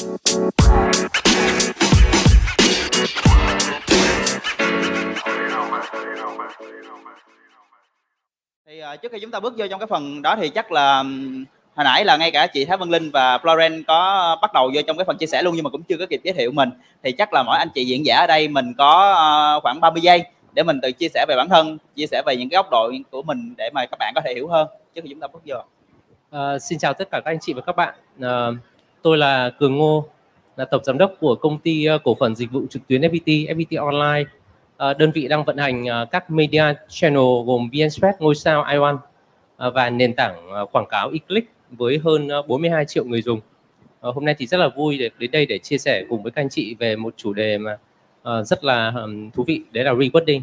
thì uh, trước khi chúng ta bước vô trong cái phần đó thì chắc là hồi nãy là ngay cả chị Thái Vân Linh và Florence có bắt đầu vô trong cái phần chia sẻ luôn nhưng mà cũng chưa có kịp giới thiệu mình. Thì chắc là mỗi anh chị diễn giả ở đây mình có uh, khoảng 30 giây để mình tự chia sẻ về bản thân chia sẻ về những cái góc độ của mình để mà các bạn có thể hiểu hơn trước khi chúng ta bước vô. Uh, xin chào tất cả các anh chị và các bạn. Uh, tôi là Cường Ngô là tổng giám đốc của công ty ờ, cổ phần dịch vụ trực tuyến FPT FPT Online ờ, đơn vị đang vận hành ờ, các media channel gồm VnSpec, ngôi sao iOne và nền tảng quảng cáo eClick với hơn 42 triệu người dùng. Hôm nay thì rất là vui để đến đây để chia sẻ cùng với các anh chị về một chủ đề mà rất là thú vị đấy là rewarding.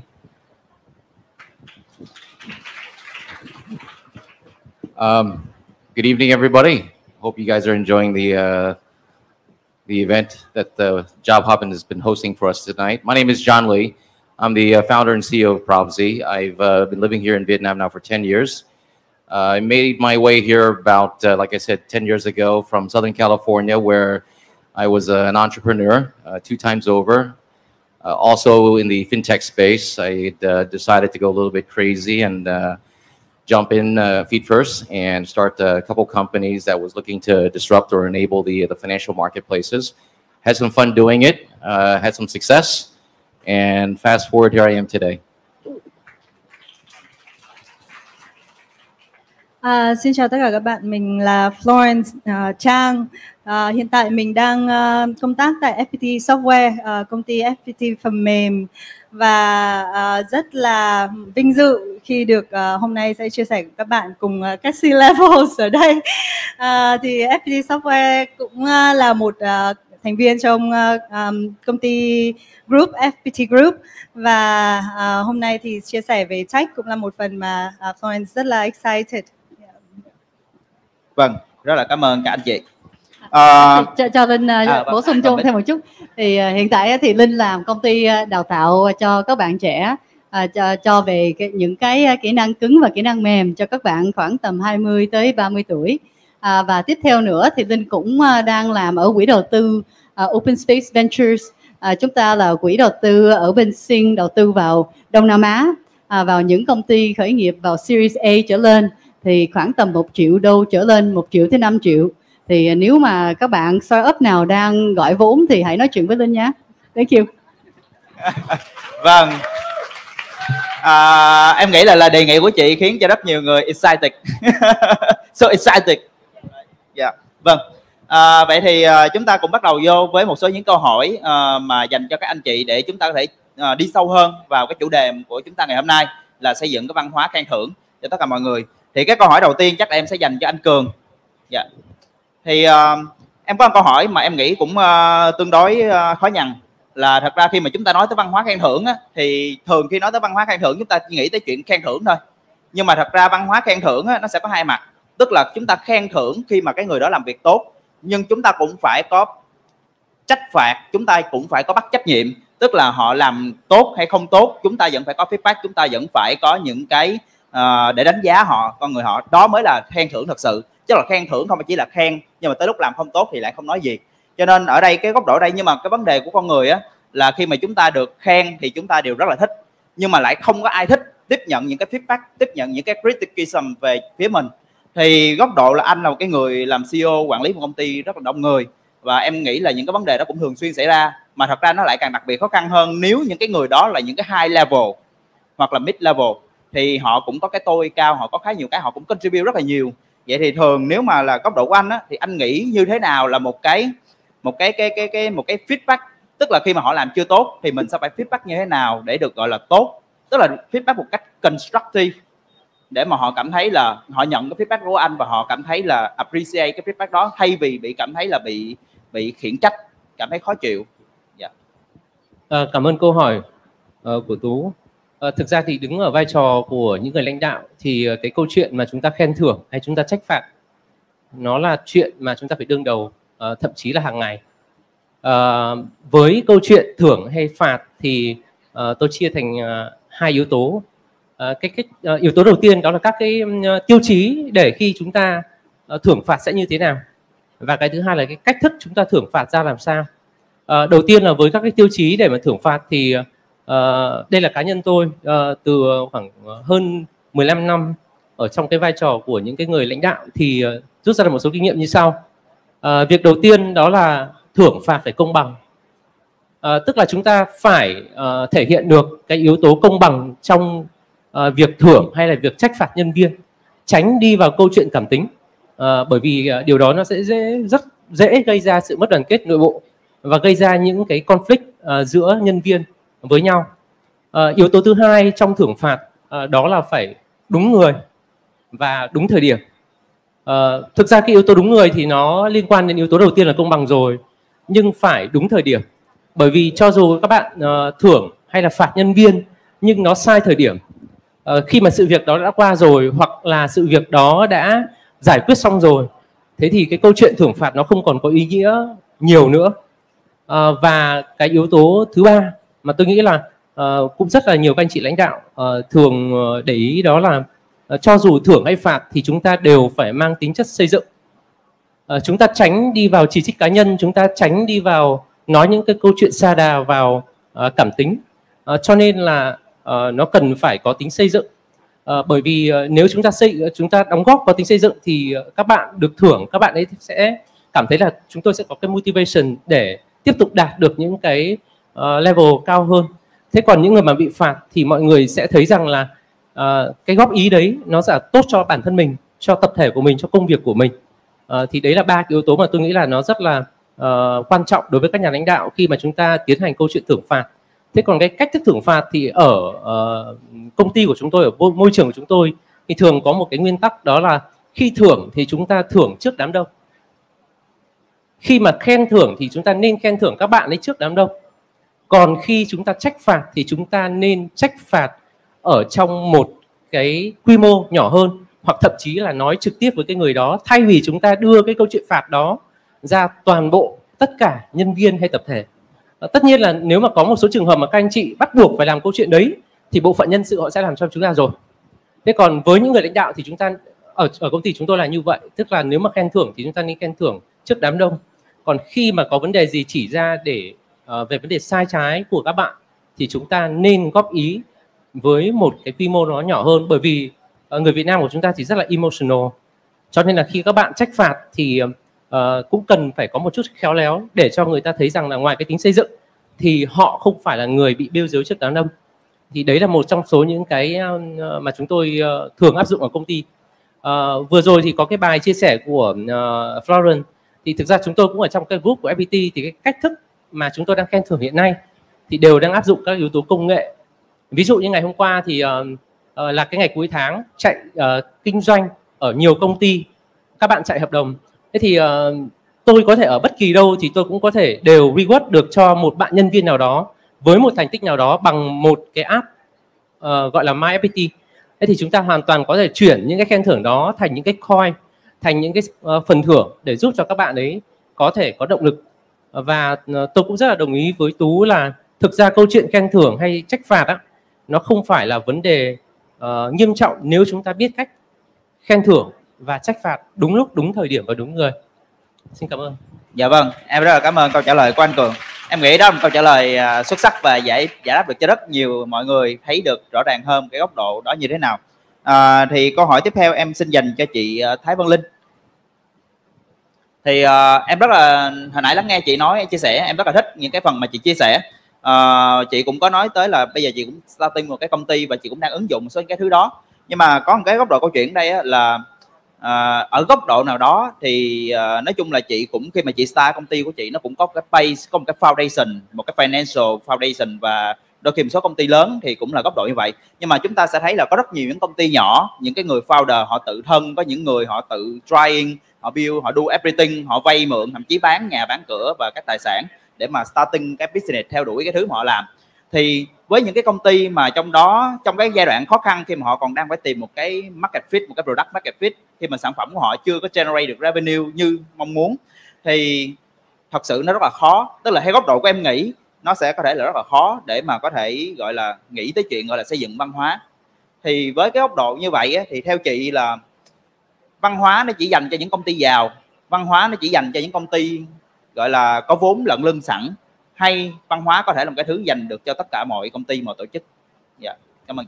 Um, good evening, everybody. Hope you guys are enjoying the uh, the event that the Job Hoppin has been hosting for us tonight. My name is John Lee. I'm the uh, founder and CEO of Propzy. I've uh, been living here in Vietnam now for 10 years. Uh, I made my way here about, uh, like I said, 10 years ago from Southern California, where I was uh, an entrepreneur uh, two times over. also in the fintech space, I decided to go a little bit crazy and jump in uh, feet first and start uh, a couple companies that was looking to disrupt or enable the, the financial marketplaces. Had some fun doing it, uh, had some success. And fast forward, here I am today. À, xin chào tất cả các bạn, mình là Florence uh, Trang. Uh, hiện tại mình đang uh, công tác tại FPT Software, uh, công ty FPT phần mềm và uh, rất là vinh dự khi được uh, hôm nay sẽ chia sẻ với các bạn cùng uh, các C-levels ở đây. Uh, thì FPT Software cũng uh, là một uh, thành viên trong uh, um, công ty group FPT Group và uh, hôm nay thì chia sẻ về tech cũng là một phần mà uh, Florence rất là excited. Vâng, rất là cảm ơn các anh chị. À, cho, cho Linh uh, à, bổ sung cho thêm một chút. Thì uh, hiện tại thì Linh làm công ty đào tạo cho các bạn trẻ uh, cho, cho về cái, những cái kỹ năng cứng và kỹ năng mềm cho các bạn khoảng tầm 20 tới 30 tuổi. À, và tiếp theo nữa thì Linh cũng đang làm ở quỹ đầu tư uh, Open Space Ventures. À, chúng ta là quỹ đầu tư ở bên Sinh đầu tư vào Đông Nam Á à, vào những công ty khởi nghiệp vào Series A trở lên thì khoảng tầm một triệu đô trở lên một triệu tới 5 triệu. Thì à, nếu mà các bạn startup nào đang gọi vốn thì hãy nói chuyện với Linh nhé. Thank you. Vâng. À, em nghĩ là là đề nghị của chị khiến cho rất nhiều người excited. So excited. Dạ yeah. vâng. À, vậy thì à, chúng ta cũng bắt đầu vô với một số những câu hỏi à, mà dành cho các anh chị để chúng ta có thể à, đi sâu hơn vào cái chủ đề của chúng ta ngày hôm nay là xây dựng cái văn hóa khen thưởng cho tất cả mọi người. Thì cái câu hỏi đầu tiên chắc là em sẽ dành cho anh Cường. Dạ. Thì uh, em có một câu hỏi mà em nghĩ cũng uh, tương đối uh, khó nhằn là thật ra khi mà chúng ta nói tới văn hóa khen thưởng á, thì thường khi nói tới văn hóa khen thưởng chúng ta chỉ nghĩ tới chuyện khen thưởng thôi. Nhưng mà thật ra văn hóa khen thưởng á, nó sẽ có hai mặt. Tức là chúng ta khen thưởng khi mà cái người đó làm việc tốt nhưng chúng ta cũng phải có trách phạt chúng ta cũng phải có bắt trách nhiệm tức là họ làm tốt hay không tốt chúng ta vẫn phải có feedback chúng ta vẫn phải có những cái uh, để đánh giá họ con người họ. Đó mới là khen thưởng thật sự. Chứ là khen thưởng không chỉ là khen nhưng mà tới lúc làm không tốt thì lại không nói gì. Cho nên ở đây cái góc độ đây nhưng mà cái vấn đề của con người á là khi mà chúng ta được khen thì chúng ta đều rất là thích. Nhưng mà lại không có ai thích tiếp nhận những cái feedback tiếp nhận những cái criticism về phía mình. Thì góc độ là anh là một cái người làm CEO quản lý một công ty rất là đông người. Và em nghĩ là những cái vấn đề đó cũng thường xuyên xảy ra. Mà thật ra nó lại càng đặc biệt khó khăn hơn nếu những cái người đó là những cái high level hoặc là mid level thì họ cũng có cái tôi cao họ có khá nhiều cái họ cũng contribute rất là nhiều vậy thì thường nếu mà là góc độ của anh á, thì anh nghĩ như thế nào là một cái một cái cái cái cái một cái feedback tức là khi mà họ làm chưa tốt thì mình sẽ phải feedback như thế nào để được gọi là tốt tức là feedback một cách constructive để mà họ cảm thấy là họ nhận cái feedback của anh và họ cảm thấy là appreciate cái feedback đó thay vì bị cảm thấy là bị bị khiển trách cảm thấy khó chịu yeah. Dạ. à, cảm ơn câu hỏi uh, của tú à, thực ra thì đứng ở vai trò của những người lãnh đạo thì ờ, cái câu chuyện mà chúng ta khen thưởng hay chúng ta trách phạt nó là chuyện mà chúng ta phải đương đầu uh, thậm chí là hàng ngày. Uh, với câu chuyện thưởng hay phạt thì uh, tôi chia thành uh, hai yếu tố. Ờ, cái cái uh, yếu tố đầu tiên đó là các cái uh, tiêu chí để khi chúng ta uh, thưởng phạt sẽ như thế nào. Và cái thứ hai là cái cách thức chúng ta thưởng phạt ra làm sao. Uh, đầu tiên là với các cái tiêu chí để mà thưởng phạt thì uh, đây là cá nhân tôi uh, từ khoảng ờ, hơn 15 năm ở trong cái vai trò của những cái người lãnh đạo thì uh, rút ra được một số kinh nghiệm như sau. Uh, việc đầu tiên đó là thưởng phạt phải công bằng. Uh, tức là chúng ta phải uh, thể hiện được cái yếu tố công bằng trong uh, việc thưởng hay là việc trách phạt nhân viên tránh đi vào câu chuyện cảm tính. Uh, bởi vì uh, điều đó nó sẽ dễ rất dễ gây ra sự mất đoàn kết nội bộ và gây ra những cái conflict uh, giữa nhân viên với nhau. À, yếu tố thứ hai trong thưởng phạt à, đó là phải đúng người và đúng thời điểm. À, thực ra cái yếu tố đúng người thì nó liên quan đến yếu tố đầu tiên là công bằng rồi nhưng phải đúng thời điểm. Bởi vì cho dù các bạn uh, thưởng hay là phạt nhân viên nhưng nó sai thời điểm. Uh, khi mà sự việc đó đã qua rồi hoặc là sự việc đó đã giải quyết xong rồi thế thì cái câu chuyện thưởng phạt nó không còn có ý nghĩa nhiều nữa. Uh, và cái yếu tố thứ ba mà tôi nghĩ là uh, cũng rất là nhiều các anh chị lãnh đạo uh, thường ờ, để ý đó là uh, cho dù thưởng hay phạt thì chúng ta đều phải mang tính chất xây dựng. Uh, chúng ta tránh đi vào chỉ trích cá nhân chúng ta tránh đi vào nói những cái câu chuyện xa đà vào uh, cảm tính. Uh, cho nên là uh, nó cần phải có tính xây dựng. Uh, bởi vì uh, nếu chúng ta xây chúng ta đóng góp có tính xây dựng thì uh, các bạn được thưởng các bạn ấy sẽ cảm thấy là chúng tôi sẽ có cái motivation để tiếp tục đạt được những cái uh, level cao hơn. Thế còn những người mà bị phạt thì mọi người sẽ thấy rằng là uh, cái góp ý đấy nó sẽ tốt cho bản thân mình cho tập thể của mình cho công việc của mình. Uh, thì đấy là ba cái yếu tố mà tôi nghĩ là nó rất là uh, quan trọng đối với các nhà lãnh đạo khi mà chúng ta tiến hành câu chuyện thưởng phạt. Thế còn cái cách thức thưởng phạt thì ở uh, công ty của chúng tôi ở môi trường của chúng tôi thì thường có một cái nguyên tắc đó là khi thưởng thì chúng ta thưởng trước đám đông. Khi mà khen thưởng thì chúng ta nên khen thưởng các bạn ấy trước đám đông còn khi chúng ta trách phạt thì chúng ta nên trách phạt ở trong một cái quy mô nhỏ hơn, hoặc thậm chí là nói trực tiếp với cái người đó, thay vì chúng ta đưa cái câu chuyện phạt đó ra toàn bộ tất cả nhân viên hay tập thể. Ờ, tất nhiên là nếu mà có một số trường hợp mà các anh chị bắt buộc phải làm câu chuyện đấy, thì bộ phận nhân sự họ sẽ làm cho chúng ta rồi. Thế còn với những người lãnh đạo thì chúng ta, ở ở công ty chúng tôi là như vậy, tức là nếu mà khen thưởng thì chúng ta nên khen thưởng trước đám đông. Còn khi mà có vấn đề gì chỉ ra để uh, về vấn đề sai trái của các bạn thì chúng ta nên góp ý với một cái quy mô nó nhỏ hơn. Bởi vì uh, người Việt Nam của chúng ta thì rất là emotional. Cho nên là khi các bạn trách phạt thì uh, cũng cần phải có một chút khéo léo để cho người ta thấy rằng là ngoài cái tính xây dựng thì họ không phải là người bị bêu dếu trước đám đông. Thì đấy là một trong số những cái uh, mà chúng tôi uh, thường áp dụng ở công ty. Uh, vừa rồi thì có cái bài chia sẻ của uh, Florence. Thì thực ra chúng tôi cũng ở trong cái group của FPT thì cái cách thức mà chúng tôi đang khen thưởng hiện nay thì đều đang áp dụng các yếu tố công nghệ. Ví dụ như ngày hôm qua thì uh, uh, là cái ngày cuối tháng chạy uh, kinh doanh ở nhiều công ty các bạn chạy hợp đồng. Thế thì uh, tôi có thể ở bất kỳ đâu thì tôi cũng có thể đều reward được cho một bạn nhân viên nào đó với một thành tích nào đó bằng một cái app uh, gọi là MyFPT thế thì chúng ta hoàn toàn có thể chuyển những cái khen thưởng đó thành những cái coin thành những cái uh, phần thưởng để giúp cho các bạn ấy có thể có động lực và ờ, tôi cũng rất là đồng ý với tú là thực ra câu chuyện khen thưởng hay trách phạt á nó không phải là vấn đề uh, nghiêm trọng nếu chúng ta biết cách khen thưởng và trách phạt đúng lúc đúng thời điểm và đúng người. Xin cảm ơn. Dạ vâng em rất là cảm ơn câu trả lời của anh cường. Em nghĩ đó là một câu trả lời à, xuất sắc và giải giải đáp được cho rất nhiều mọi người thấy được rõ ràng hơn cái góc độ đó như thế nào. À, thì câu hỏi tiếp theo em xin dành cho chị ờ, Thái Văn Linh thì uh, em rất là hồi nãy lắng nghe chị nói chia sẻ em rất là thích những cái phần mà chị chia sẻ. Uh, chị cũng có nói tới là bây giờ chị cũng starting một cái công ty và chị cũng đang ứng dụng một số cái thứ đó. Nhưng mà có một cái góc độ câu chuyện đây là uh, ở góc độ nào đó thì uh, nói chung là chị cũng khi mà chị start công ty của chị nó cũng có cái base có một cái foundation một cái financial foundation và đôi khi một số công ty lớn thì cũng là góc độ như vậy. Nhưng mà chúng ta sẽ thấy là có rất nhiều những công ty nhỏ những cái người founder họ tự thân có những người họ tự trying họ build họ do everything họ vay mượn thậm chí bán nhà bán cửa và các tài sản để mà starting cái business theo đuổi cái thứ mà họ làm. Thì với những cái công ty mà trong đó trong cái giai đoạn khó khăn khi mà họ còn đang phải tìm một cái market fit một cái product market fit khi mà sản phẩm của họ chưa có generate được revenue như mong muốn thì thật sự nó rất là khó. Tức là theo góc độ của em nghĩ nó sẽ có thể là rất là khó để mà có thể gọi là nghĩ tới chuyện gọi là xây dựng văn hóa. Thì với cái góc độ như vậy á, thì theo chị là văn hóa nó chỉ dành cho những công ty giàu. Văn hóa nó chỉ dành cho những công ty, gọi là, có vốn lận lưng sẵn. Hay văn hóa có thể là một cái thứ dành được cho tất cả mọi công ty, mọi tổ chức. Dạ yeah. cảm ơn.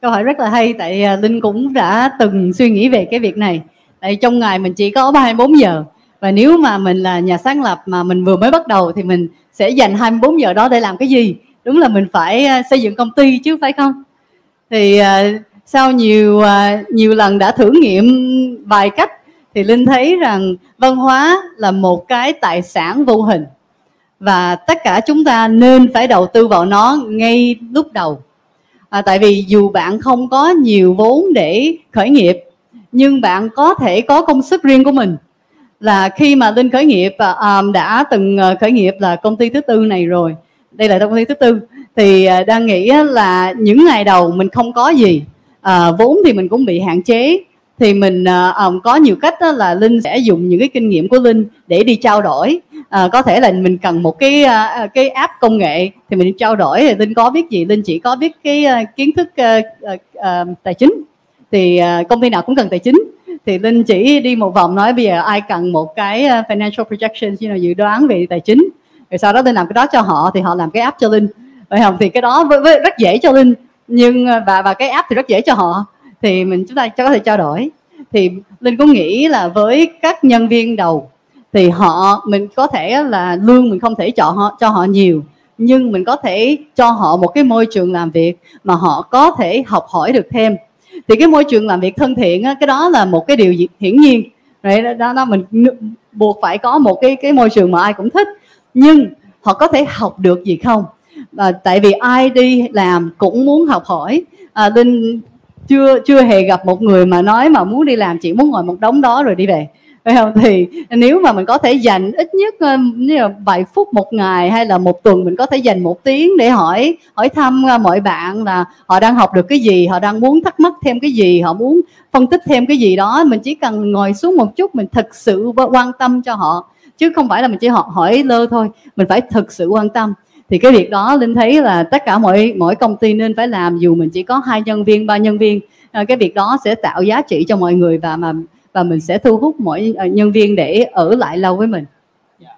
Câu hỏi rất là hay, tại à, linh cũng đã từng suy nghĩ về cái việc này. Tại trong ngày mình chỉ có 24 giờ. Và nếu mà mình là nhà sáng lập mà mình vừa mới bắt đầu thì mình sẽ dành 24 giờ đó để làm cái gì? Đúng là mình phải à, xây dựng công ty chứ, phải không? Thì à, sau nhiều uh, nhiều lần đã thử nghiệm vài cách thì linh thấy rằng văn hóa là một cái tài sản vô hình. Và tất cả chúng ta nên phải đầu tư vào nó ngay lúc đầu. À, tại vì dù bạn không có nhiều vốn để khởi nghiệp nhưng bạn có thể có công sức riêng của mình. Là khi mà linh khởi nghiệp à, à đã từng à, khởi nghiệp là công ty thứ tư này rồi. Đây là công ty thứ tư. Thì đang nghĩ là những ngày đầu mình không có gì à, vốn thì mình cũng bị hạn chế. Thì mình uh, có nhiều cách đó là linh sẽ dùng những cái kinh nghiệm của linh để đi trao đổi. À, có thể là mình cần một cái uh, cái app công nghệ thì mình trao đổi. Thì linh có biết gì? Linh chỉ có biết cái uh, kiến thức uh, uh, tài chính. Thì uh, công ty nào cũng cần tài chính. Thì linh chỉ đi một vòng nói bây giờ ai cần một cái financial projection you know, dự đoán về tài chính. Rồi sau đó linh làm cái đó cho họ thì họ làm cái app cho linh. Vậy không? Thì cái đó với, với rất dễ cho linh nhưng ờ, và và cái app thì rất dễ cho họ. Thì mình chúng ta có thể trao đổi. Thì linh cũng nghĩ là với các nhân viên đầu thì họ mình có thể là lương mình không thể cho họ cho họ nhiều nhưng mình có thể cho họ một cái môi trường làm việc mà họ có thể học hỏi được thêm. Thì cái môi trường làm việc thân thiện cái đó là một cái điều hiển nhiên. Đấy đó, đó mình buộc phải có một cái cái môi trường mà ai cũng thích. Nhưng họ có thể học được gì không? À, tại vì ai đi làm cũng muốn học hỏi. À, linh chưa chưa hề gặp một người mà nói mà muốn đi làm chỉ muốn ngồi một đống đó rồi đi về. Phải không? Thì nếu mà mình có thể dành ít nhất ờ, như là vài phút một ngày hay là một tuần mình có thể dành một tiếng để hỏi hỏi thăm mọi bạn là họ đang học được cái gì họ đang muốn thắc mắc thêm cái gì họ muốn phân tích thêm cái gì đó. Mình chỉ cần ngồi xuống một chút mình thực sự quan tâm cho họ chứ không phải là mình chỉ họ hỏi lơ thôi. Mình phải thực sự quan tâm thì cái việc đó linh thấy là tất cả mỗi mỗi công ty nên phải làm dù mình chỉ có hai nhân viên ba nhân viên. À, cái việc đó sẽ tạo giá trị cho mọi người và mà và mình sẽ thu hút mỗi à, nhân viên để ở lại lâu với mình. Dạ.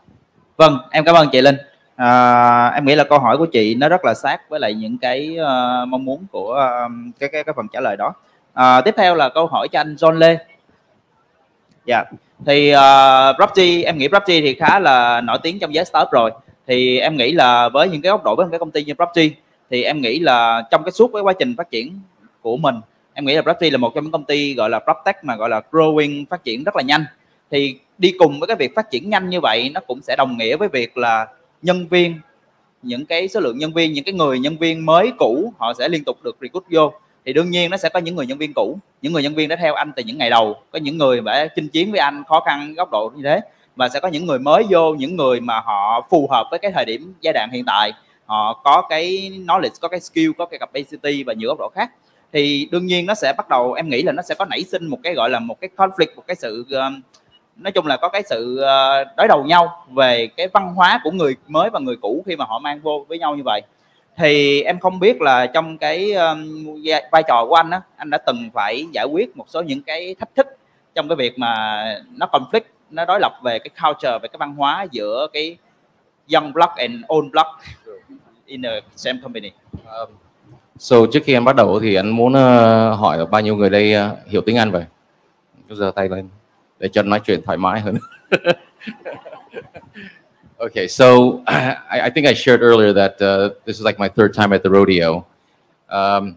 Vâng em cảm ơn chị linh. À, em nghĩ là câu hỏi của chị nó rất là sát với lại những cái uh, mong muốn của uh, cái, cái cái phần trả lời đó. À, tiếp theo là câu hỏi cho anh John Lê. Dạ. Thì ờ, uh, Property em nghĩ Property thì khá là nổi tiếng trong giới startup rồi thì em nghĩ là với những cái góc độ với một cái công ty như Property thì em nghĩ là trong cái suốt cái quá trình phát triển của mình, em nghĩ là Property là một trong những công ty gọi là PropTech mà gọi là growing, phát triển rất là nhanh. Thì đi cùng với cái việc phát triển nhanh như vậy, nó cũng sẽ đồng nghĩa với việc là nhân viên, những cái số lượng nhân viên, những cái người nhân viên mới cũ, họ sẽ liên tục được recruit vô. Thì đương nhiên nó sẽ có những người nhân viên cũ, những người nhân viên đã theo anh từ những ngày đầu. Có những người đã chinh chiến với anh, khó khăn, góc độ như thế và sẽ có những người mới vô những người mà họ phù hợp với cái thời điểm giai đoạn hiện tại. Họ có cái knowledge có cái skill có cái capacity và nhiều góc độ khác. Thì đương nhiên nó sẽ bắt đầu em nghĩ là nó sẽ có nảy sinh một cái gọi là một cái conflict một cái sự uh, nói chung là có cái sự uh, đối đầu nhau về cái văn hóa của người mới và người cũ khi mà họ mang vô với nhau như vậy. Thì em không biết là trong cái um, vai trò của anh á anh đã từng phải giải quyết một số những cái thách thức trong cái việc mà nó conflict nó đối lập về cái culture về cái văn hóa giữa cái young block and old block in the same company. Um, so trước khi em bắt đầu thì anh muốn uh, hỏi bao nhiêu người đây uh, hiểu tiếng Anh vậy? Cứ giơ tay lên để cho nói chuyện thoải mái hơn. Okay so I, I think I shared earlier that uh, this is like my third time at the rodeo. Um,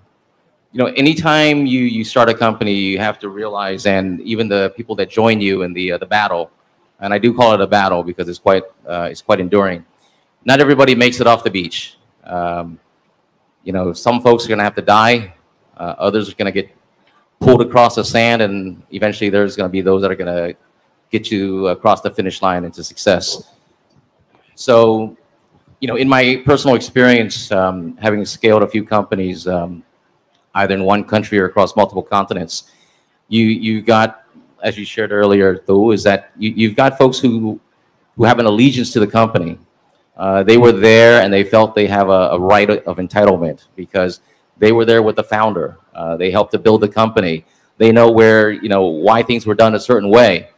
you know, anytime you you start a company, you have to realize, and even the people that join you in the uh, the battle, and I do call it a battle because it's quite uh, it's quite enduring. Not everybody makes it off the beach. Um, you know, some folks are going to have to die. Uh, others are going to get pulled across the sand, and eventually there's going to be those that are going to get you across the finish line into success. So, you know, in my personal experience, um, having scaled a few companies. Um, either in one country or across multiple continents. You you got, as you shared earlier, though, is that you, you've got folks who who have an allegiance to the company. Uh, they were there and they felt they have a, a, right of entitlement because they were there with the founder. Uh, they helped to build the company. They know where you know why things were done a certain way,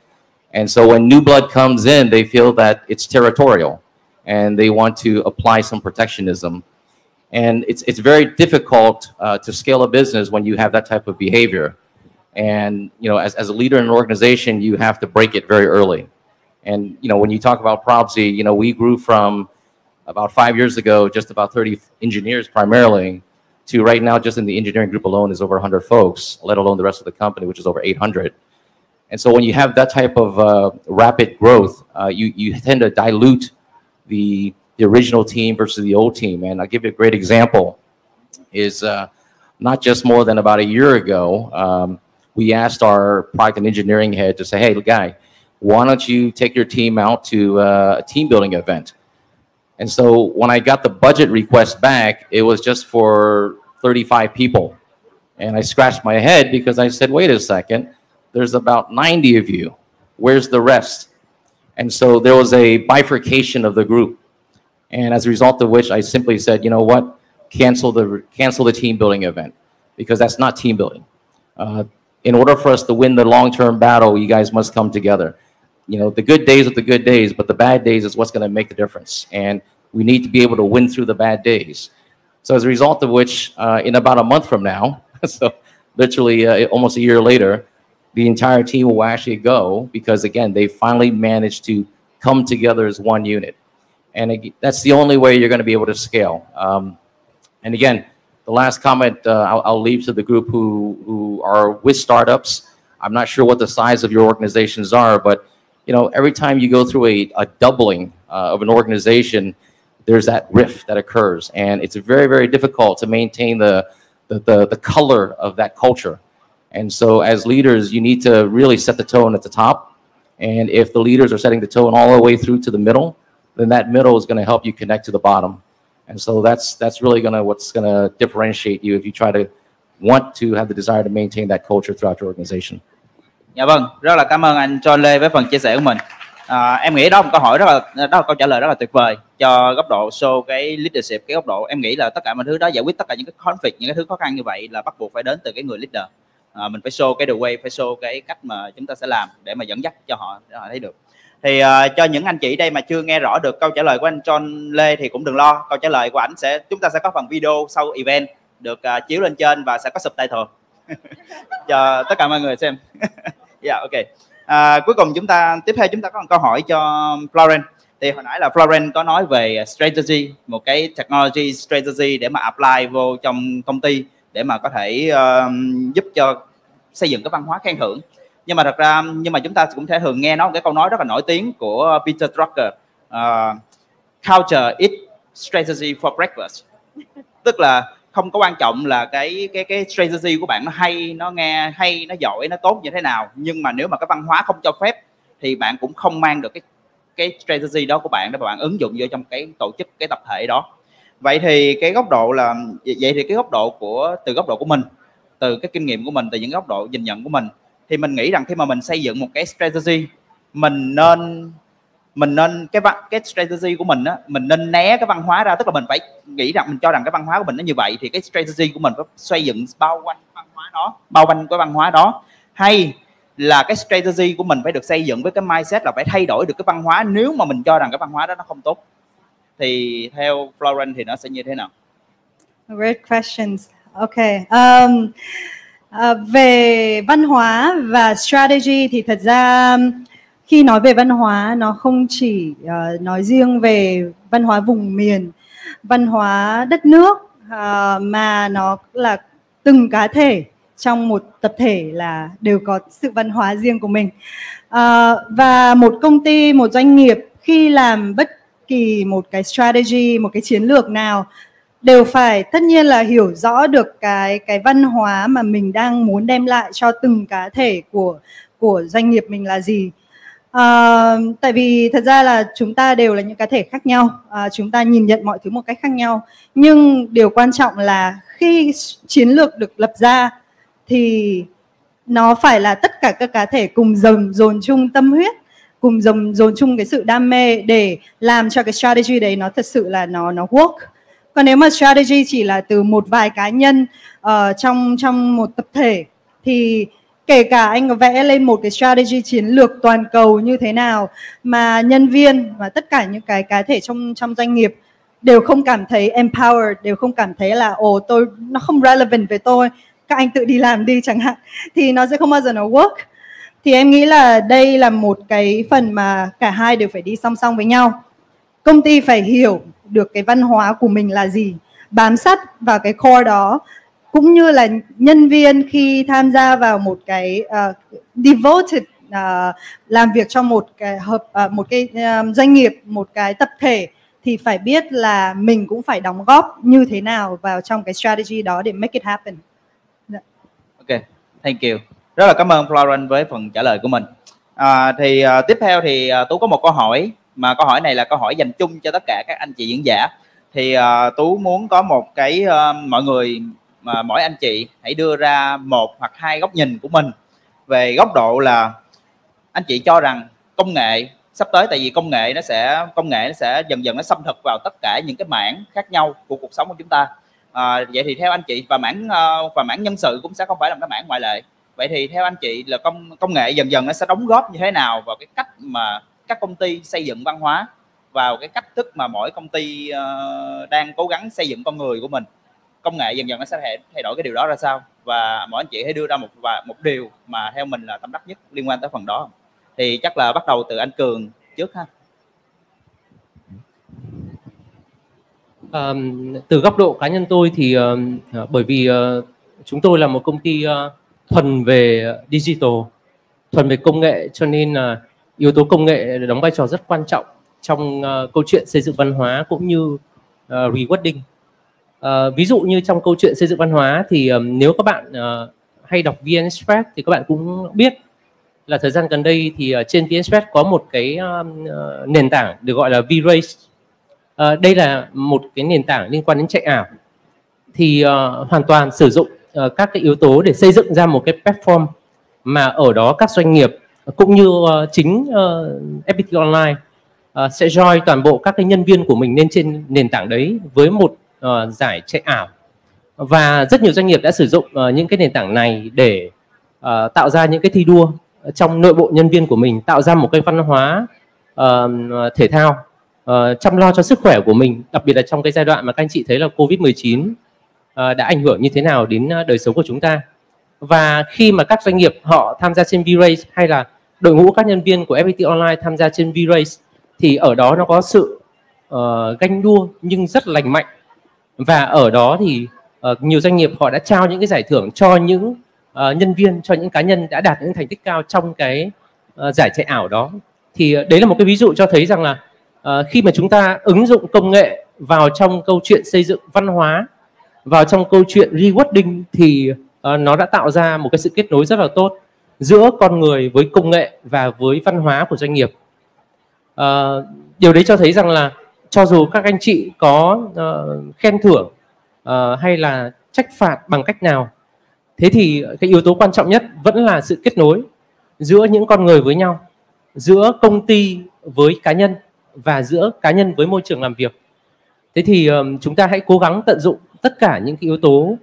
And so when new blood comes in, they feel that it's territorial and they want to apply some protectionism. And it's, it's very difficult uh, to scale a business when you have that type of behavior. And, you know, as, as a leader in an organization, you have to break it very early. And, you know, when you talk about Propsy, you know, we grew from about five years ago, just about 30 engineers primarily, to right now, just in the engineering group alone is over 100 folks, let alone the rest of the company, which is over 800. And so when you have that type of uh, rapid growth, uh, you, you tend to dilute the, the original team versus the old team. And I'll give you a great example is uh, not just more than about a year ago, um, we asked our product and engineering head to say, hey, guy, why don't you take your team out to uh, a team building event? And so when I got the budget request back, it was just for 35 people. And I scratched my head because I said, wait a second, there's about 90 of you. Where's the rest? And so there was a bifurcation of the group. And as a result of which I simply said, you know what, cancel the, cancel the team building event because that's not team building. Uh, in order for us to win the long-term battle, you guys must come together you know, the good days are the good days, but the bad days is what's going to make the difference. And we need to be able to win through the bad days. So as a result of which, uh, in about a month from now, so literally uh, almost a year later, the entire team will actually go because again, they finally managed to come together as one unit. And it, that's the only way you're going to be able to scale. Um, and again, the last comment uh, I'll, I'll, leave to the group who, who are with startups. I'm not sure what the size of your organizations are, but you know, every time you go through a, a doubling uh, of an organization, there's that rift that occurs. And it's very, very difficult to maintain the, the, the, the color of that culture. And so as leaders, you need to really set the tone at the top. And if the leaders are setting the tone all the way through to the middle, then that middle is going to help you connect to the bottom. And so that's that's really going to what's going to differentiate you if you try to want to have the desire to maintain that culture throughout your organization. Dạ vâng, rất là cảm ơn anh John Lê với phần chia sẻ của mình. À, em nghĩ đó là một câu hỏi rất là đó là câu trả lời rất là tuyệt vời cho góc độ show cái leadership cái góc độ em nghĩ là tất cả mọi thứ đó giải quyết tất cả những cái conflict những cái thứ khó khăn như vậy là bắt buộc phải đến từ cái người leader à, mình phải show cái the way phải show cái cách mà chúng ta sẽ làm để mà dẫn dắt cho họ để họ thấy được thì uh, cho những anh chị đây mà chưa nghe rõ được câu trả lời của anh John Lê thì cũng đừng lo câu trả lời của ảnh sẽ chúng ta sẽ có phần video sau event được uh, chiếu lên trên và sẽ có subtitle cho tất cả mọi người xem yeah, dạ, ok. À, cuối cùng chúng ta tiếp theo chúng ta có một câu hỏi cho Florence. Thì hồi nãy là Florence có nói về strategy, một cái technology strategy để mà apply vô trong công ty để mà có thể uh, giúp cho xây dựng cái văn hóa khen thưởng. Nhưng mà thật ra nhưng mà chúng ta cũng thể thường nghe nó một cái câu nói rất là nổi tiếng của Peter Drucker, uh, culture is strategy for breakfast. Tức là không có quan trọng là cái cái cái strategy của bạn nó hay nó nghe hay nó giỏi nó tốt như thế nào nhưng mà nếu mà cái văn hóa không cho phép thì bạn cũng không mang được cái cái strategy đó của bạn để bạn ứng dụng vô trong cái tổ chức cái tập thể đó vậy thì cái góc độ là vậy thì cái góc độ của từ góc độ của mình từ cái kinh nghiệm của mình từ những góc độ nhìn nhận của mình thì mình nghĩ rằng khi mà mình xây dựng một cái strategy mình nên mình nên cái văn cái strategy của mình á mình nên né cái văn hóa ra tức là mình phải nghĩ rằng mình cho rằng cái văn hóa của mình nó như vậy thì cái strategy của mình phải xây dựng bao quanh văn hóa đó bao quanh cái văn hóa đó hay là cái strategy của mình phải được xây dựng với cái mindset là phải thay đổi được cái văn hóa nếu mà mình cho rằng cái văn hóa đó nó không tốt thì theo Florence thì nó sẽ như thế nào? Great questions. Okay. Um, Ờ, về văn hóa và strategy thì thật ra khi nói về văn hóa nó không chỉ uh, nói riêng về văn hóa vùng miền văn hóa đất nước uh, mà nó là từng cá thể trong một tập thể là đều có sự văn hóa riêng của mình. Uh, và một công ty một doanh nghiệp khi làm bất kỳ một cái strategy một cái chiến lược nào đều phải tất nhiên là hiểu rõ được cái cái văn hóa mà mình đang muốn đem lại cho từng cá thể của của doanh nghiệp mình là gì À, tại vì thật ra là chúng ta đều là những cá thể khác nhau, à, chúng ta nhìn nhận mọi thứ một cách khác nhau. Nhưng điều quan trọng là khi chiến lược được lập ra thì nó phải là tất cả các cá thể cùng dồn dồn chung tâm huyết, cùng dồn dồn chung cái sự đam mê để làm cho cái strategy đấy nó thật sự là nó nó work. Còn nếu mà strategy chỉ là từ một vài cá nhân uh, trong trong một tập thể thì kể cả anh có vẽ lên một cái strategy chiến lược toàn cầu như thế nào mà nhân viên và tất cả những cái cá thể trong trong doanh nghiệp đều không cảm thấy empowered đều không cảm thấy là ồ tôi nó không relevant với tôi các anh tự đi làm đi chẳng hạn thì nó sẽ không bao giờ nó work. Thì em nghĩ là đây là một cái phần mà cả hai đều phải đi song song với nhau. Công ty phải hiểu được cái văn hóa của mình là gì bám sát vào cái core đó cũng như là nhân viên khi tham gia vào một cái uh, devoted uh, làm việc cho một cái hợp uh, một cái um, doanh nghiệp một cái tập thể thì phải biết là mình cũng phải đóng góp như thế nào vào trong cái strategy đó để make it happen. Yeah. Ok, thank you. Rất là cảm ơn Florence với phần trả lời của mình. À, thì uh, tiếp theo thì uh, tú có một câu hỏi mà câu hỏi này là câu hỏi dành chung cho tất cả các anh chị diễn giả. Thì uh, tú muốn có một cái uh, mọi người mà mỗi anh chị hãy đưa ra một hoặc hai góc nhìn của mình. Về góc độ là anh chị cho rằng công nghệ sắp tới tại vì công nghệ nó sẽ công nghệ nó sẽ dần dần nó xâm thực vào tất cả những cái mảng khác nhau của cuộc sống của chúng ta. À, vậy thì theo anh chị và mảng và mảng nhân sự cũng sẽ không phải là cái mảng ngoại lệ. Vậy thì theo anh chị là công công nghệ dần dần nó sẽ đóng góp như thế nào vào cái cách mà các công ty xây dựng văn hóa vào cái cách thức mà mỗi công ty uh, đang cố gắng xây dựng con người của mình. Công nghệ dần dần nó sẽ thay, thay đổi cái điều đó ra sao? Và mỗi anh chị hãy đưa ra một và một điều mà theo mình là tâm đắc nhất liên quan tới phần đó. Thì chắc là bắt đầu từ anh cường trước ha. Um, từ góc độ cá nhân tôi thì uh, bởi vì uh, chúng tôi là một công ty uh, thuần về digital thuần về công nghệ cho nên uh, yếu tố công nghệ đóng vai trò rất quan trọng trong uh, câu chuyện xây dựng văn hóa cũng như uh, rewarding. Uh, ví dụ như trong câu chuyện xây dựng văn hóa thì um, nếu các bạn uh, hay đọc VN Express thì các bạn cũng biết là thời gian gần đây thì uh, trên VN Express có một cái uh, nền tảng được gọi là V-Race. Uh, đây là một cái nền tảng liên quan đến chạy ảo. Thì uh, hoàn toàn sử dụng uh, các cái yếu tố để xây dựng ra một cái platform mà ở đó các doanh nghiệp cũng như uh, chính ờ, uh, FPT Online uh, sẽ join toàn bộ các cái nhân viên của mình lên trên nền tảng đấy với một uh, giải chạy ảo. Và rất nhiều doanh nghiệp đã sử dụng uh, những cái nền tảng này để uh, tạo ra những cái thi đua trong nội bộ nhân viên của mình tạo ra một cái văn hóa uh, thể thao uh, chăm lo cho sức khỏe của mình đặc biệt là trong cái giai đoạn mà các anh chị thấy là covid 19 uh, đã ảnh hưởng như thế nào đến đời sống của chúng ta. Và khi mà các doanh nghiệp họ tham gia trên V-Race hay là đội ngũ các nhân viên của FPT Online tham gia trên V-Race thì ở đó nó có sự uh, ganh đua nhưng rất lành mạnh. Và ở đó thì uh, nhiều doanh nghiệp họ đã trao những cái giải thưởng cho những uh, nhân viên cho những cá nhân đã đạt những thành tích cao trong cái uh, giải chạy ảo đó. Thì uh, đấy là một cái ví dụ cho thấy rằng là uh, khi mà chúng ta ứng dụng công nghệ vào trong câu chuyện xây dựng văn hóa vào trong câu chuyện rewarding thì uh, nó đã tạo ra một cái sự kết nối rất là tốt giữa con người với công nghệ và với văn hóa của doanh nghiệp. Uh, điều đấy cho thấy rằng là cho dù các anh chị có uh, khen thưởng uh, hay là trách phạt bằng cách nào thế thì cái yếu tố quan trọng nhất vẫn là sự kết nối giữa những con người với nhau giữa công ty với cá nhân và giữa cá nhân với môi trường làm việc. Thế thì um, chúng ta hãy cố gắng tận dụng tất cả những cái yếu tố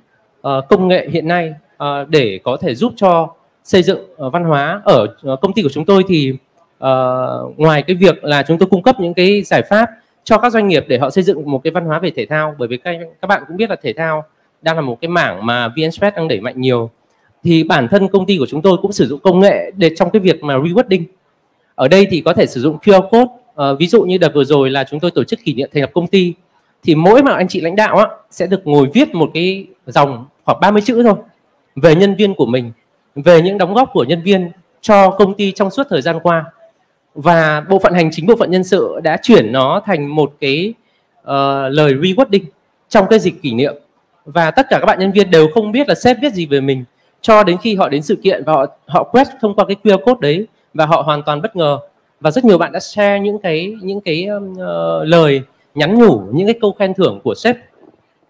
uh, công nghệ hiện nay uh, để có thể giúp cho xây dựng uh, văn hóa ở uh, công ty của chúng tôi thì uh, ngoài cái việc là chúng tôi cung cấp những cái giải pháp cho các doanh nghiệp để họ xây dựng một cái văn hóa về thể thao bởi vì các các bạn cũng biết là thể thao đang là một cái mảng mà VnSport đang đẩy mạnh nhiều thì bản thân công ty của chúng tôi cũng sử dụng công nghệ để trong cái việc mà rewarding ở đây thì có thể sử dụng QR code uh, ví dụ như đợt vừa rồi là chúng tôi tổ chức kỷ niệm thành lập công ty thì mỗi mà anh chị lãnh đạo á, sẽ được ngồi viết một cái dòng khoảng 30 chữ thôi về nhân viên của mình về những đóng góp của nhân viên cho công ty trong suốt thời gian qua. Và bộ phận hành chính bộ phận nhân sự đã chuyển nó thành một cái uh, lời rewarding trong cái dịp kỷ niệm. Và tất cả các bạn nhân viên đều không biết là sếp viết gì về mình cho đến khi họ đến sự kiện và họ họ quét thông qua cái QR code đấy và họ hoàn toàn bất ngờ. Và rất nhiều bạn đã share những cái những cái uh, lời nhắn nhủ những cái câu khen thưởng của sếp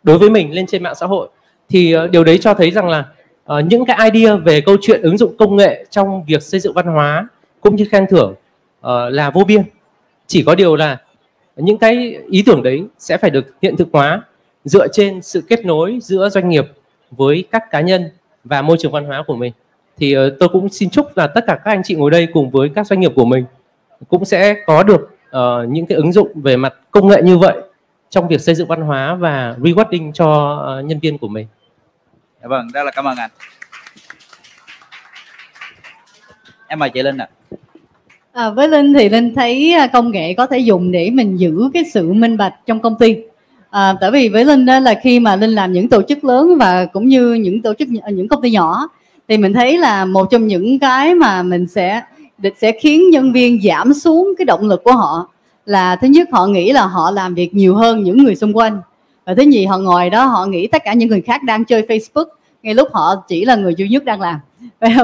đối với mình lên trên mạng xã hội. Thì uh, điều đấy cho thấy rằng là uh, những cái idea về câu chuyện ứng dụng công nghệ trong việc xây dựng văn hóa cũng như khen thưởng uh, là vô biên chỉ có điều là những cái ý tưởng đấy sẽ phải được hiện thực hóa dựa trên sự kết nối giữa doanh nghiệp với các cá nhân và môi trường văn hóa của mình thì uh, tôi cũng xin chúc là tất cả các anh chị ngồi đây cùng với các doanh nghiệp của mình cũng sẽ có được uh, những cái ứng dụng về mặt công nghệ như vậy trong việc xây dựng văn hóa và rewarding cho uh, nhân viên của mình. Dạ vâng, rất là cảm ơn anh. Em mời chị Linh ạ. À. À, với Linh thì Linh thấy à, công nghệ có thể dùng để mình giữ cái sự minh bạch trong công ty. À, tại vì với Linh đó là khi mà Linh làm những tổ chức lớn và cũng như những tổ chức à, những công ty nhỏ thì mình thấy là một trong những cái mà mình sẽ sẽ khiến nhân viên giảm xuống cái động lực của họ là thứ nhất họ nghĩ là họ làm việc nhiều hơn những người xung quanh và thứ nhì họ ngồi đó họ nghĩ tất cả những người khác đang chơi Facebook ngay lúc họ chỉ là người duy nhất đang làm.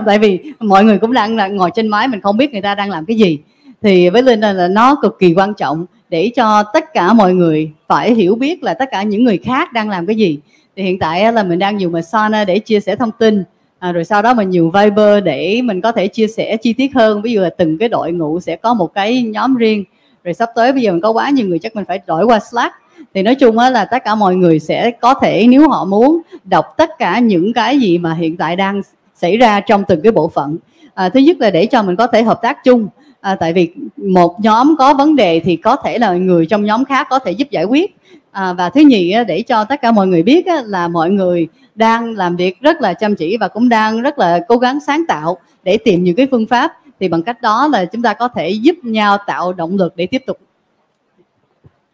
Tại vì mọi người cũng đang là ngồi trên máy mình không biết người ta đang làm cái gì. Thì với linh là nó cực kỳ quan trọng để cho tất cả mọi người phải hiểu biết là tất cả những người khác đang làm cái gì. Thì hiện tại là mình đang dùng Asana để chia sẻ thông tin. À, rồi sau đó mình dùng Viber để mình có thể chia sẻ chi tiết hơn. Ví dụ là từng cái đội ngũ sẽ có một cái nhóm riêng. Rồi sắp tới bây giờ mình có quá nhiều người chắc mình phải đổi qua Slack thì nói chung là tất cả mọi người sẽ có thể nếu họ muốn đọc tất cả những cái gì mà hiện tại đang xảy ra trong từng cái bộ phận. À, thứ nhất là để cho mình có thể hợp tác chung. À, tại vì một nhóm có vấn đề thì có thể là người trong nhóm khác có thể giúp giải quyết. À, và thứ nhì để cho tất cả mọi người biết là mọi người đang làm việc rất là chăm chỉ và cũng đang rất là cố gắng sáng tạo để tìm những cái phương pháp. Thì bằng cách đó là chúng ta có thể giúp nhau tạo động lực để tiếp tục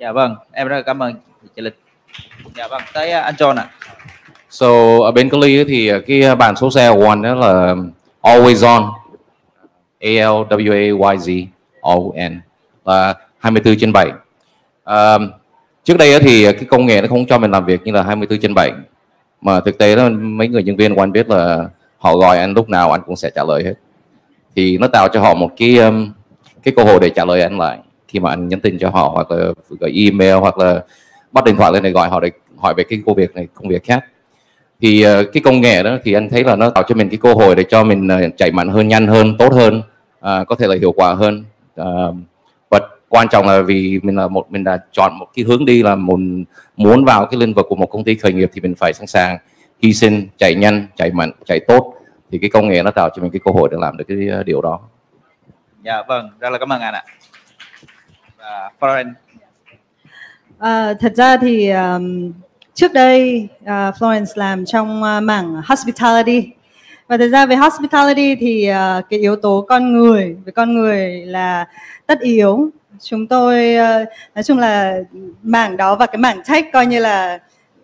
dạ vâng em rất là cảm ơn chị lịch. Dạ vâng tới uh, anh John ạ. À. so ở bên Cali thì à, cái à, bản số xe one đó là always on. A L W A Y Z O N là 24 trên 7 um, trước đây thì cái công nghệ nó không cho mình làm việc như là 24 trên 7 mà thực tế đó mấy người nhân viên của anh biết là họ gọi anh lúc nào anh cũng sẽ trả lời hết. Thì nó tạo cho họ một cái um, cái cơ hội để trả lời anh lại khi mà anh nhắn tin cho họ hoặc là gửi email hoặc là bắt điện thoại lên để gọi họ để hỏi về cái công việc này công việc khác. Thì uh, cái công nghệ đó thì anh thấy là nó tạo cho mình cái cơ hội để cho mình uh, chạy mạnh hơn nhanh hơn tốt hơn uh, có thể là hiệu quả hơn. Uh, và quan trọng là vì mình là một mình đã chọn một cái hướng đi là muốn muốn vào cái lĩnh vực của một công ty khởi nghiệp thì mình phải sẵn sàng hy sinh chạy nhanh chạy mạnh chạy tốt. Thì cái công nghệ nó tạo cho mình cái cơ hội để làm được cái điều đó. Dạ vâng. Rất là cảm ơn anh ạ uh, Florence à, ờ, thật ra thì um, trước đây uh, Florence làm trong uh, mảng hospitality. Và thật ra về hospitality thì uh, cái yếu tố con người với con người là tất yếu. Chúng tôi uh, nói chung là mảng đó và cái mảng tech coi như là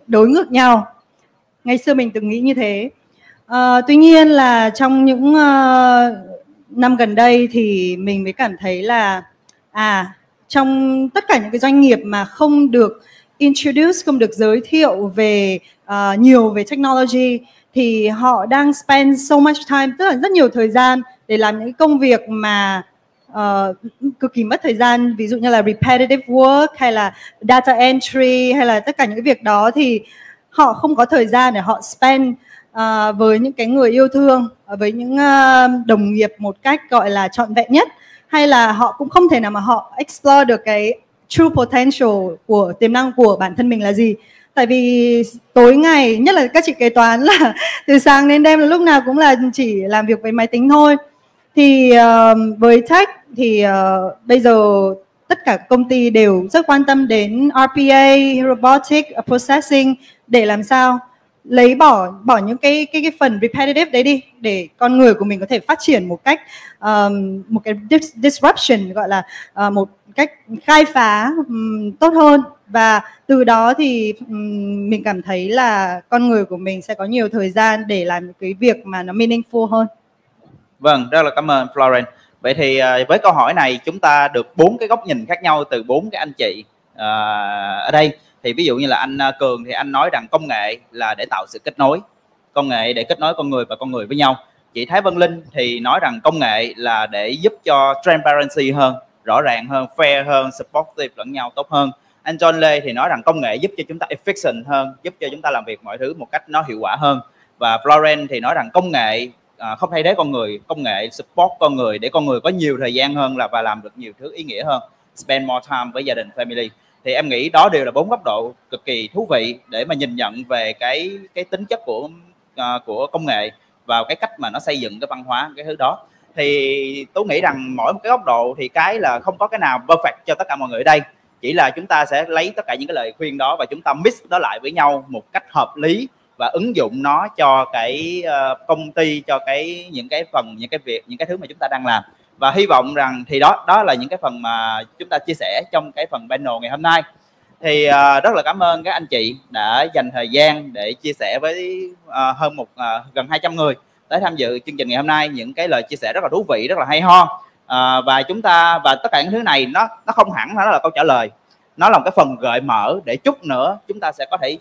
đối ngược nhau. Ngày xưa mình từng nghĩ như thế. Uh, tuy nhiên là trong những uh, năm gần đây thì mình mới cảm thấy là à trong tất cả những cái doanh nghiệp mà không được introduce không được giới thiệu về uh, nhiều về technology thì họ đang spend so much time tức là rất nhiều thời gian để làm những công việc mà uh, cực kỳ mất thời gian. Ví dụ như là repetitive work hay là data entry hay là tất cả những cái việc đó thì họ không có thời gian để họ spend uh, với những cái người yêu thương với những uh, đồng nghiệp một cách gọi là trọn vẹn nhất hay là họ cũng không thể nào mà họ explore được cái true potential của tiềm năng của bản thân mình là gì. Tại vì tối ngày nhất là các chị kế toán là từ sáng đến đêm là lúc nào cũng là chỉ làm việc với máy tính thôi. Thì uh, với tech thì uh, bây giờ tất cả công ty đều rất quan tâm đến RPA, robotic processing để làm sao lấy bỏ bỏ những cái cái cái phần repetitive đấy đi để con người của mình có thể phát triển một cách um, một cái disruption gọi là uh, một cách khai phá um, tốt hơn và từ đó thì um, mình cảm thấy là con người của mình sẽ có nhiều thời gian để làm cái việc mà nó meaningful hơn. Vâng, rất là cảm ơn Florence. Vậy thì uh, với câu hỏi này chúng ta được bốn cái góc nhìn khác nhau từ bốn cái anh chị uh, ở đây thì ví dụ như là anh à, cường thì anh nói rằng công nghệ là để tạo sự kết nối. Công nghệ để kết nối con người và con người với nhau. Chị thái vân linh thì nói rằng công nghệ là để giúp cho transparency hơn rõ ràng hơn fair hơn supportive lẫn nhau tốt hơn. Anh John Lê thì nói rằng công nghệ giúp cho chúng ta efficient hơn giúp cho chúng ta làm việc mọi thứ một cách nó hiệu quả hơn. Và Florence thì nói rằng công nghệ à, không thay thế con người công nghệ support con người để con người có nhiều thời gian hơn là và làm được nhiều thứ ý nghĩa hơn. Spend more time với gia đình family thì em nghĩ đó đều là bốn góc độ cực kỳ thú vị để mà nhìn nhận về cái cái tính chất của uh, của công nghệ vào cái cách mà nó xây dựng cái văn hóa cái thứ đó. Thì tôi nghĩ rằng mỗi một cái góc độ thì cái là không có cái nào perfect cho tất cả mọi người ở đây. Chỉ là chúng ta sẽ lấy tất cả những cái lời khuyên đó và chúng ta mix nó lại với nhau một cách hợp lý và ứng dụng nó cho cái ờ, công ty cho cái những cái phần những cái việc những cái thứ mà chúng ta đang làm và hy vọng rằng thì đó đó là những cái phần mà chúng ta chia sẻ trong cái phần panel ngày hôm nay. Thì uh, rất là cảm ơn các anh chị đã dành thời gian để chia sẻ với uh, hơn một uh, gần 200 người tới tham dự chương trình ngày hôm nay. Những cái lời chia sẻ rất là thú vị rất là hay ho. Uh, và chúng ta và tất cả những thứ này nó nó không hẳn nó là câu trả lời. Nó là một cái phần gợi mở để chút nữa chúng ta sẽ có thể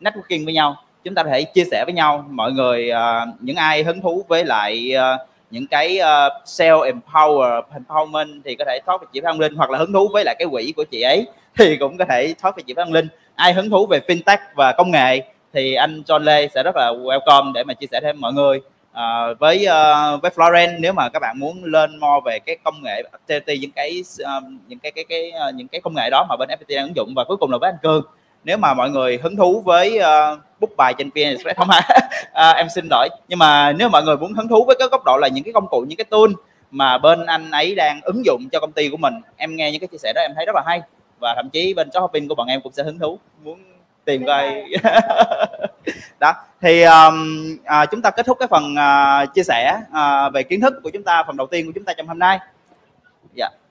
networking với nhau chúng ta có thể chia sẻ với nhau. Mọi người uh, những ai hứng thú với lại uh, những cái uh, self empower empowerment thì có thể talk với chị Phan Linh hoặc là hứng thú với lại cái quỹ của chị ấy thì cũng có thể talk với chị Phan Linh. Ai hứng thú về fintech và công nghệ thì anh John Lê sẽ rất là welcome để mà chia sẻ thêm mọi người. À, với uh, với Florence nếu mà các bạn muốn lên mo về cái công nghệ activity những cái uh, những cái cái cái uh, những cái công nghệ đó mà bên FPT đang ứng dụng và cuối cùng là với anh Cương nếu mà mọi người hứng thú với uh, book bài trên VN Express không à, em xin lỗi. Nhưng mà nếu mọi người muốn hứng thú với cái góc độ là những cái công cụ những cái tool mà bên anh ấy đang ứng dụng cho công ty của mình em nghe những cái chia sẻ đó em thấy rất là hay. Và thậm chí bên shop shopping của bọn em cũng sẽ hứng thú muốn tìm coi. đó thì um, à, chúng ta kết thúc cái phần uh, chia sẻ uh, về kiến thức của chúng ta phần đầu tiên của chúng ta trong hôm nay. Dạ. yeah.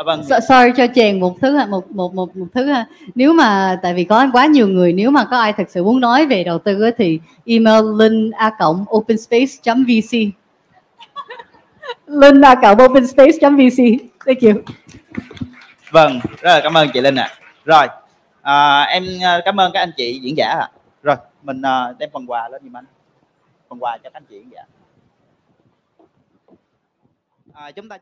À, vâng. So, sorry cho chèn một thứ một một một một thứ ha. Nếu mà tại vì có quá nhiều người nếu mà có ai thật sự muốn nói về đầu tư thì email linh a cộng openspace.vc linh a cộng openspace.vc thank you vâng rất là cảm ơn chị linh ạ à. rồi à, em à, cảm ơn các anh chị diễn giả ạ à. rồi mình uh, đem phần quà lên giùm anh phần quà cho các anh chị diễn giả à, chúng ta